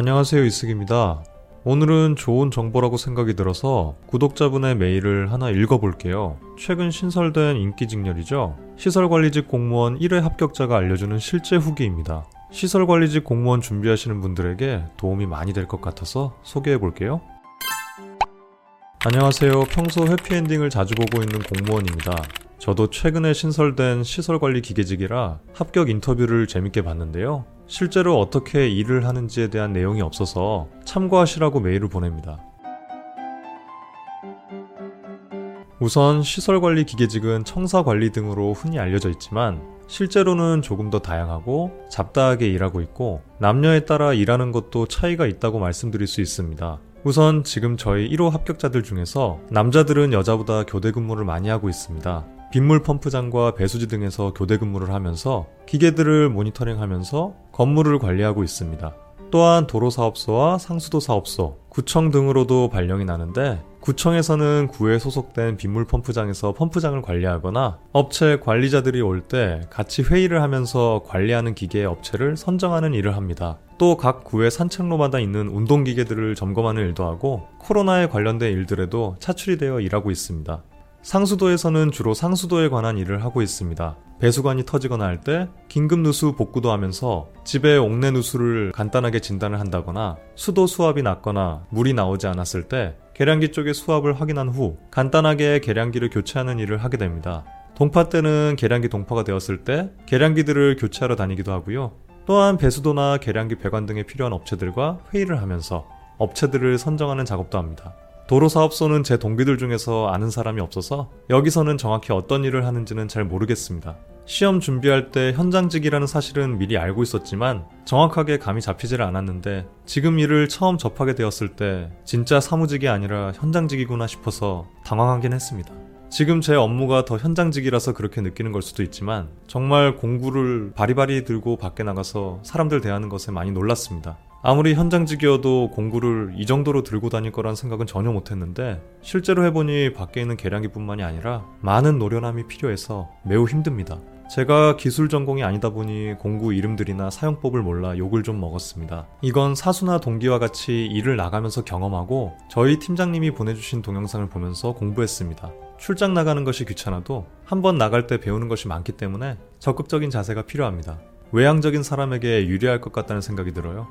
안녕하세요 이승입니다. 오늘은 좋은 정보라고 생각이 들어서 구독자분의 메일을 하나 읽어볼게요. 최근 신설된 인기직렬이죠. 시설관리직 공무원 1회 합격자가 알려주는 실제 후기입니다. 시설관리직 공무원 준비하시는 분들에게 도움이 많이 될 것 같아서 소개해볼게요. 안녕하세요. 평소 해피엔딩을 자주 보고 있는 공무원입니다. 저도 최근에 신설된 시설관리 기계직이라 합격 인터뷰를 재밌게 봤는데요. 실제로 어떻게 일을 하는지에 대한 내용이 없어서 참고하시라고 메일을 보냅니다. 우선 시설관리 기계직은 청사관리 등으로 흔히 알려져 있지만 실제로는 조금 더 다양하고 잡다하게 일하고 있고 남녀에 따라 일하는 것도 차이가 있다고 말씀드릴 수 있습니다. 우선 지금 저희 1호 합격자들 중에서 남자들은 여자보다 교대 근무를 많이 하고 있습니다. 빗물 펌프장과 배수지 등에서 교대 근무를 하면서 기계들을 모니터링하면서 건물을 관리하고 있습니다. 또한 도로사업소와 상수도사업소, 구청 등으로도 발령이 나는데 구청에서는 구에 소속된 빗물 펌프장에서 펌프장을 관리하거나 업체 관리자들이 올 때 같이 회의를 하면서 관리하는 기계 업체를 선정하는 일을 합니다. 또 각 구의 산책로마다 있는 운동기계들을 점검하는 일도 하고 코로나에 관련된 일들에도 차출이 되어 일하고 있습니다. 상수도에서는 주로 상수도에 관한 일을 하고 있습니다. 배수관이 터지거나 할 때 긴급 누수 복구도 하면서 집에 옥내 누수를 간단하게 진단을 한다거나 수도 수압이 낮거나 물이 나오지 않았을 때 계량기 쪽의 수압을 확인한 후 간단하게 계량기를 교체하는 일을 하게 됩니다. 동파 때는 계량기 동파가 되었을 때 계량기들을 교체하러 다니기도 하고요. 또한 배수도나 계량기 배관 등에 필요한 업체들과 회의를 하면서 업체들을 선정하는 작업도 합니다. 도로사업소는 제 동기들 중에서 아는 사람이 없어서 여기서는 정확히 어떤 일을 하는지는 잘 모르겠습니다. 시험 준비할 때 현장직이라는 사실은 미리 알고 있었지만 정확하게 감이 잡히질 않았는데 지금 일을 처음 접하게 되었을 때 진짜 사무직이 아니라 현장직이구나 싶어서 당황하긴 했습니다. 지금 제 업무가 더 현장직이라서 그렇게 느끼는 걸 수도 있지만 정말 공구를 바리바리 들고 밖에 나가서 사람들 대하는 것에 많이 놀랐습니다. 아무리 현장직이어도 공구를 이 정도로 들고 다닐 거란 생각은 전혀 못했는데 실제로 해보니 밖에 있는 계량기뿐만이 아니라 많은 노련함이 필요해서 매우 힘듭니다. 제가 기술 전공이 아니다 보니 공구 이름들이나 사용법을 몰라 욕을 좀 먹었습니다. 이건 사수나 동기와 같이 일을 나가면서 경험하고 저희 팀장님이 보내주신 동영상을 보면서 공부했습니다. 출장 나가는 것이 귀찮아도 한 번 나갈 때 배우는 것이 많기 때문에 적극적인 자세가 필요합니다. 외향적인 사람에게 유리할 것 같다는 생각이 들어요.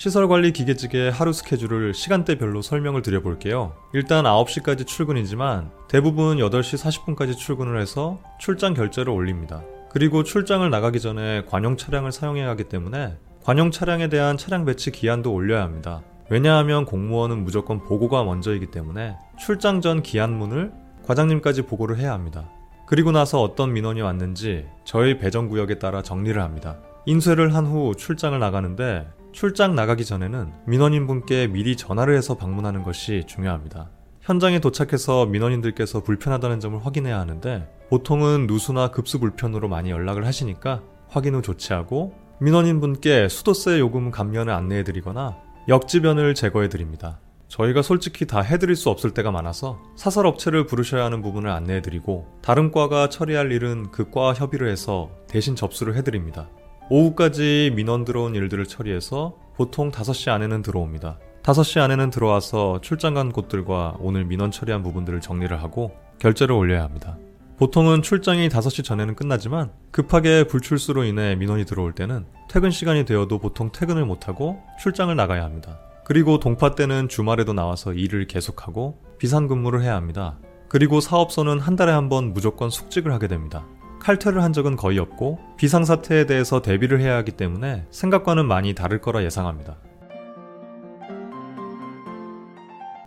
시설관리 기계직의 하루 스케줄을 시간대별로 설명을 드려볼게요. 일단 9시까지 출근이지만 대부분 8시 40분까지 출근을 해서 출장 결제를 올립니다. 그리고 출장을 나가기 전에 관용 차량을 사용해야 하기 때문에 관용 차량에 대한 차량 배치 기한도 올려야 합니다. 왜냐하면 공무원은 무조건 보고가 먼저이기 때문에 출장 전 기한문을 과장님까지 보고를 해야 합니다. 그리고 나서 어떤 민원이 왔는지 저희 배정 구역에 따라 정리를 합니다. 인쇄를 한 후 출장을 나가는데 출장 나가기 전에는 민원인분께 미리 전화를 해서 방문하는 것이 중요합니다. 현장에 도착해서 민원인들께서 불편하다는 점을 확인해야 하는데 보통은 누수나 급수 불편으로 많이 연락을 하시니까 확인 후 조치하고 민원인분께 수도세 요금 감면을 안내해 드리거나 역지변을 제거해 드립니다. 저희가 솔직히 다 해드릴 수 없을 때가 많아서 사설 업체를 부르셔야 하는 부분을 안내해 드리고 다른 과가 처리할 일은 그 과와 협의를 해서 대신 접수를 해 드립니다. 오후까지 민원 들어온 일들을 처리해서 보통 5시 안에는 들어옵니다. 5시 안에는 들어와서 출장 간 곳들과 오늘 민원 처리한 부분들을 정리를 하고 결제를 올려야 합니다. 보통은 출장이 5시 전에는 끝나지만 급하게 불출수로 인해 민원이 들어올 때는 퇴근 시간이 되어도 보통 퇴근을 못하고 출장을 나가야 합니다. 그리고 동파 때는 주말에도 나와서 일을 계속하고 비상근무를 해야 합니다. 그리고 사업소는 한 달에 한 번 무조건 숙직을 하게 됩니다. 칼퇴를 한 적은 거의 없고 비상사태에 대해서 대비를 해야 하기 때문에 생각과는 많이 다를 거라 예상합니다.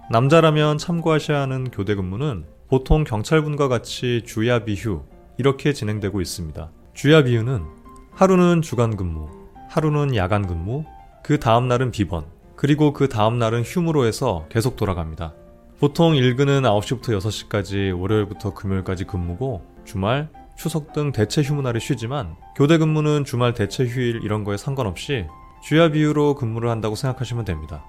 남자라면 참고하셔야 하는 교대 근무는 보통 경찰분과 같이 주야 비휴 이렇게 진행되고 있습니다. 주야 비휴는 하루는 주간 근무, 하루는 야간 근무, 그 다음 날은 비번, 그리고 그 다음 날은 휴무로 해서 계속 돌아갑니다. 보통 일근은 9시부터 6시까지 월요일부터 금요일까지 근무고 주말, 추석 등 대체 휴무날에 쉬지만 교대 근무는 주말 대체 휴일 이런 거에 상관없이 주야 비유로 근무를 한다고 생각하시면 됩니다.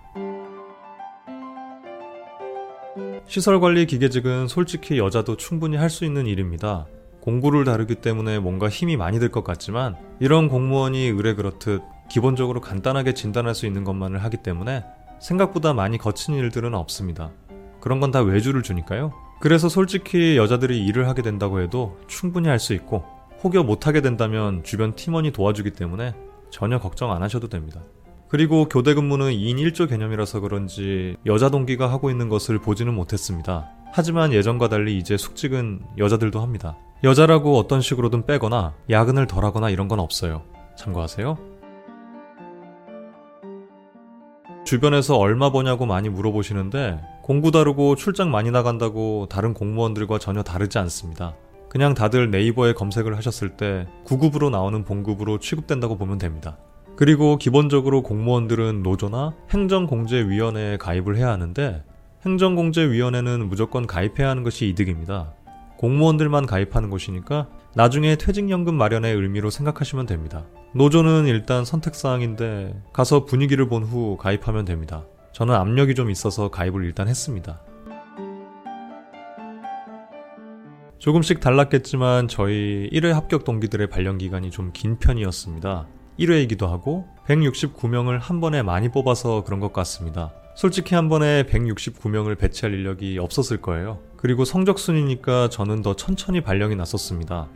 시설 관리 기계직은 솔직히 여자도 충분히 할 수 있는 일입니다. 공부를 다루기 때문에 뭔가 힘이 많이 들 것 같지만 이런 공무원이 의뢰 그렇듯 기본적으로 간단하게 진단할 수 있는 것만을 하기 때문에 생각보다 많이 거친 일들은 없습니다. 그런 건 다 외주를 주니까요. 그래서 솔직히 여자들이 일을 하게 된다고 해도 충분히 할 수 있고 혹여 못하게 된다면 주변 팀원이 도와주기 때문에 전혀 걱정 안 하셔도 됩니다. 그리고 교대 근무는 2인 1조 개념이라서 그런지 여자 동기가 하고 있는 것을 보지는 못했습니다. 하지만 예전과 달리 이제 숙직은 여자들도 합니다. 여자라고 어떤 식으로든 빼거나 야근을 덜 하거나 이런 건 없어요. 참고하세요. 주변에서 얼마 버냐고 많이 물어보시는데 공부 다르고 출장 많이 나간다고 다른 공무원들과 전혀 다르지 않습니다. 그냥 다들 네이버에 검색을 하셨을 때 9급으로 나오는 봉급으로 취급된다고 보면 됩니다. 그리고 기본적으로 공무원들은 노조나 행정공제위원회에 가입을 해야 하는데 행정공제위원회는 무조건 가입해야 하는 것이 이득입니다. 공무원들만 가입하는 곳이니까 나중에 퇴직연금 마련의 의미로 생각하시면 됩니다. 노조는 일단 선택사항인데 가서 분위기를 본 후 가입하면 됩니다. 저는 압력이 좀 있어서 가입을 일단 했습니다. 조금씩 달랐겠지만 저희 1회 합격 동기들의 발령 기간이 좀 긴 편이었습니다. 1회이기도 하고 169명을 한 번에 많이 뽑아서 그런 것 같습니다. 솔직히 한 번에 169명을 배치할 인력이 없었을 거예요. 그리고 성적순이니까 저는 더 천천히 발령이 났었습니다.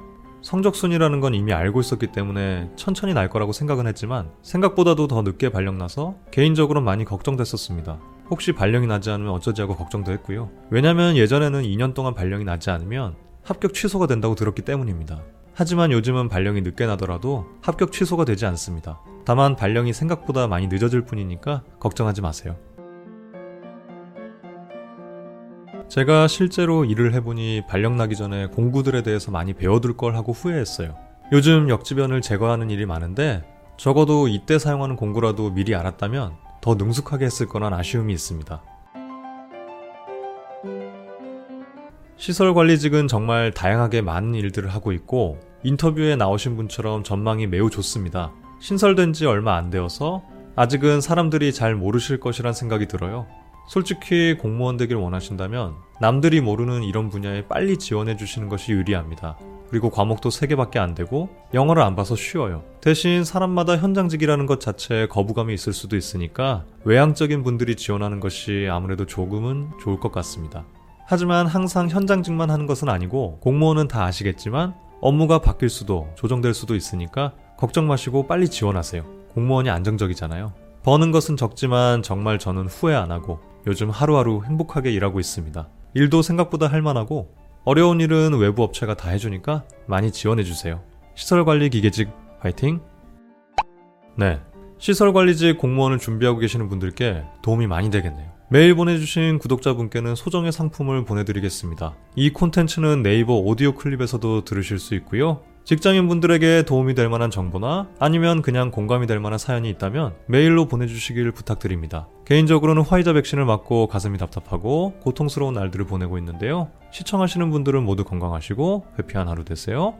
성적순이라는 건 이미 알고 있었기 때문에 천천히 날 거라고 생각은 했지만 생각보다도 더 늦게 발령나서 개인적으로 많이 걱정됐었습니다. 혹시 발령이 나지 않으면 어쩌지 하고 걱정도 했고요. 왜냐면 예전에는 2년 동안 발령이 나지 않으면 합격 취소가 된다고 들었기 때문입니다. 하지만 요즘은 발령이 늦게 나더라도 합격 취소가 되지 않습니다. 다만 발령이 생각보다 많이 늦어질 뿐이니까 걱정하지 마세요. 제가 실제로 일을 해보니 발령 나기 전에 공구들에 대해서 많이 배워둘 걸 하고 후회했어요. 요즘 역지변을 제거하는 일이 많은데 적어도 이때 사용하는 공구라도 미리 알았다면 더 능숙하게 했을 거란 아쉬움이 있습니다. 시설 관리직은 정말 다양하게 많은 일들을 하고 있고 인터뷰에 나오신 분처럼 전망이 매우 좋습니다. 신설된 지 얼마 안 되어서 아직은 사람들이 잘 모르실 것이란 생각이 들어요. 솔직히 공무원 되길 원하신다면 남들이 모르는 이런 분야에 빨리 지원해 주시는 것이 유리합니다. 그리고 과목도 3개밖에 안 되고 영어를 안 봐서 쉬워요. 대신 사람마다 현장직이라는 것 자체에 거부감이 있을 수도 있으니까 외향적인 분들이 지원하는 것이 아무래도 조금은 좋을 것 같습니다. 하지만 항상 현장직만 하는 것은 아니고 공무원은 다 아시겠지만 업무가 바뀔 수도 조정될 수도 있으니까 걱정 마시고 빨리 지원하세요. 공무원이 안정적이잖아요. 버는 것은 적지만 정말 저는 후회 안 하고 요즘 하루하루 행복하게 일하고 있습니다. 일도 생각보다 할만하고 어려운 일은 외부 업체가 다 해주니까 많이 지원해주세요. 시설관리 기계직 화이팅! 네. 시설관리직 공무원을 준비하고 계시는 분들께 도움이 많이 되겠네요. 메일 보내주신 구독자분께는 소정의 상품을 보내드리겠습니다. 이 콘텐츠는 네이버 오디오 클립에서도 들으실 수 있고요. 직장인분들에게 도움이 될 만한 정보나 아니면 그냥 공감이 될 만한 사연이 있다면 메일로 보내주시길 부탁드립니다. 개인적으로는 화이자 백신을 맞고 가슴이 답답하고 고통스러운 날들을 보내고 있는데요. 시청하시는 분들은 모두 건강하시고 회피한 하루 되세요.